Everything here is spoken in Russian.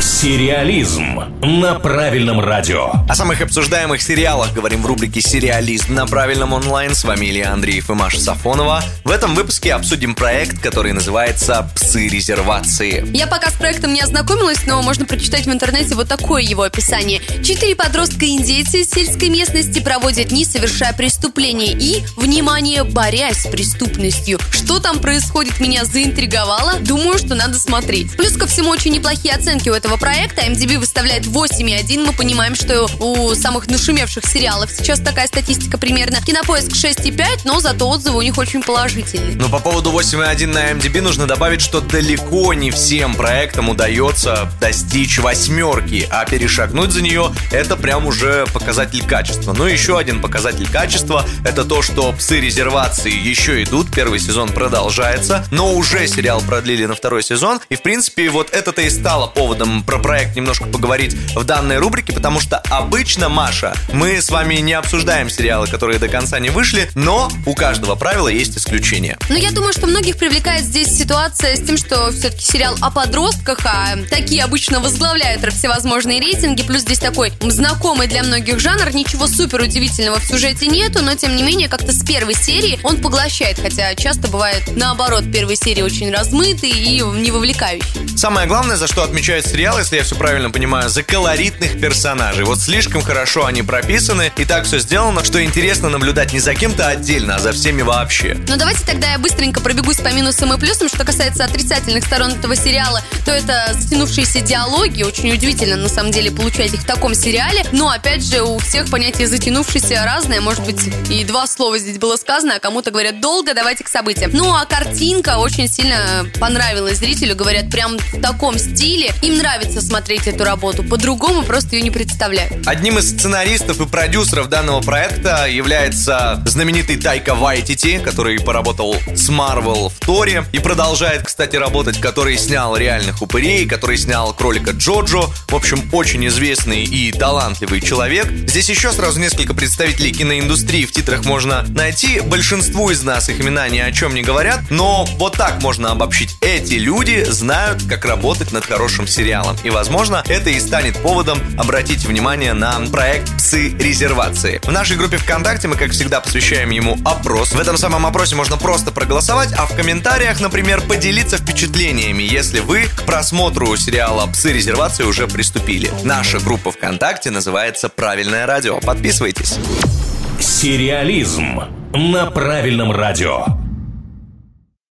Сериализм на правильном радио. О самых обсуждаемых сериалах говорим в рубрике «Сериализм» на правильном онлайн. С вами Илья Андреев и Маша Сафонова. В этом выпуске обсудим проект, который называется «Псы резервации». Я пока с проектом не ознакомилась, но можно прочитать в интернете вот такое его описание. Четыре подростка-индейцы из сельской местности проводят дни, совершая преступления и, внимание, борясь с преступностью. Что там происходит, меня заинтриговало. Думаю, что надо смотреть. Плюс ко всему, очень неплохие оценки у этого этого проекта. MDB выставляет 8,1. Мы понимаем, что у самых нашумевших сериалов сейчас такая статистика примерно. Кинопоиск 6,5, но зато отзывы у них очень положительные. Но по поводу 8,1 на MDB нужно добавить, что далеко не всем проектам удается достичь восьмерки, а перешагнуть за нее это прям уже показатель качества. Ну и еще один показатель качества это то, что псы резервации еще идут, первый сезон продолжается, но уже сериал продлили на второй сезон, и в принципе вот это-то и стало поводом про проект немножко поговорить в данной рубрике, потому что обычно, Маша, мы с вами не обсуждаем сериалы, которые до конца не вышли, но у каждого правила есть исключение. Ну, я думаю, что многих привлекает здесь ситуация с тем, что все-таки сериал о подростках, а такие обычно возглавляют всевозможные рейтинги, плюс здесь такой знакомый для многих жанр, ничего супер удивительного в сюжете нету, но тем не менее как-то с первой серии он поглощает, хотя часто бывает наоборот, первые серии очень размытые и не вовлекающие. Самое главное, за что отмечает сериал, если я все правильно понимаю, за колоритных персонажей. Вот слишком хорошо они прописаны, и так все сделано, что интересно наблюдать не за кем-то отдельно, а за всеми вообще. Ну давайте тогда я быстренько пробегусь по минусам и плюсам. Что касается отрицательных сторон этого сериала, то это затянувшиеся диалоги. Очень удивительно, на самом деле, получать их в таком сериале. Но, опять же, у всех понятие затянувшееся разное. Может быть, и два слова здесь было сказано, а кому-то говорят долго, давайте к событиям. Ну, а картинка очень сильно понравилась зрителю. Говорят, прям в таком стиле. Им нравится нравится смотреть эту работу. По-другому просто ее не представляю. Одним из сценаристов и продюсеров данного проекта является знаменитый Тайка Вайтити, который поработал с Марвел в Торе и продолжает, кстати, работать, который снял реальных упырей, который снял кролика Джоджо. В общем, очень известный и талантливый человек. Здесь еще сразу несколько представителей киноиндустрии в титрах можно найти. Большинству из нас их имена ни о чем не говорят, но вот так можно обобщить. Эти люди знают, как работать над хорошим сериалом каналам. И, возможно, это и станет поводом обратить внимание на проект «Псы резервации». В нашей группе ВКонтакте мы, как всегда, посвящаем ему опрос. В этом самом опросе можно просто проголосовать, а в комментариях, например, поделиться впечатлениями, если вы к просмотру сериала «Псы резервации» уже приступили. Наша группа ВКонтакте называется «Правильное радио». Подписывайтесь. Сериализм на правильном радио.